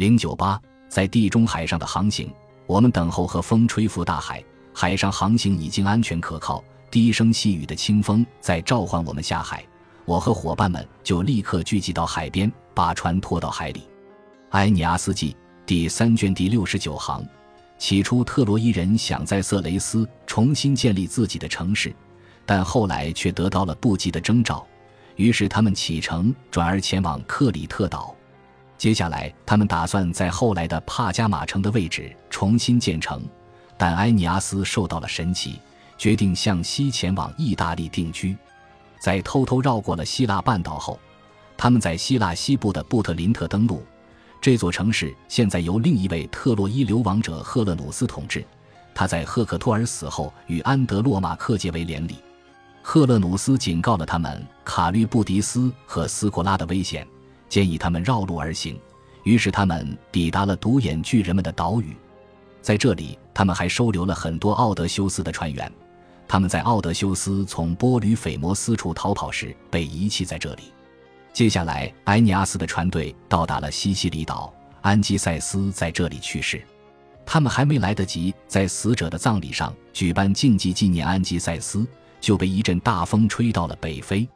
零九八，在地中海上的航行，我们等候和风吹拂大海。海上航行已经安全可靠，低声细语的清风在召唤我们下海。我和伙伴们就立刻聚集到海边，把船拖到海里。埃尼阿斯记第三卷第六十九行。起初，特洛伊人想在色雷斯重新建立自己的城市，但后来却得到了不吉的征兆，于是他们启程，转而前往克里特岛。接下来，他们打算在后来的帕加马城的位置重新建成，但埃尼阿斯受到了神奇，决定向西前往意大利定居。在偷偷绕过了希腊半岛后，他们在希腊西部的布特林特登陆。这座城市现在由另一位特洛伊流亡者赫勒努斯统治。他在赫克托尔死后与安德洛马克结为连理。赫勒努斯警告了他们卡律布迪斯和斯库拉的危险，建议他们绕路而行。于是他们抵达了独眼巨人们的岛屿。在这里，他们还收留了很多奥德修斯的船员。他们在奥德修斯从波吕斐摩斯处逃跑时被遗弃在这里。接下来，埃尼阿斯的船队到达了西西里岛，安基塞斯在这里去世。他们还没来得及在死者的葬礼上举办竞技纪念安基塞斯，就被一阵大风吹到了北非。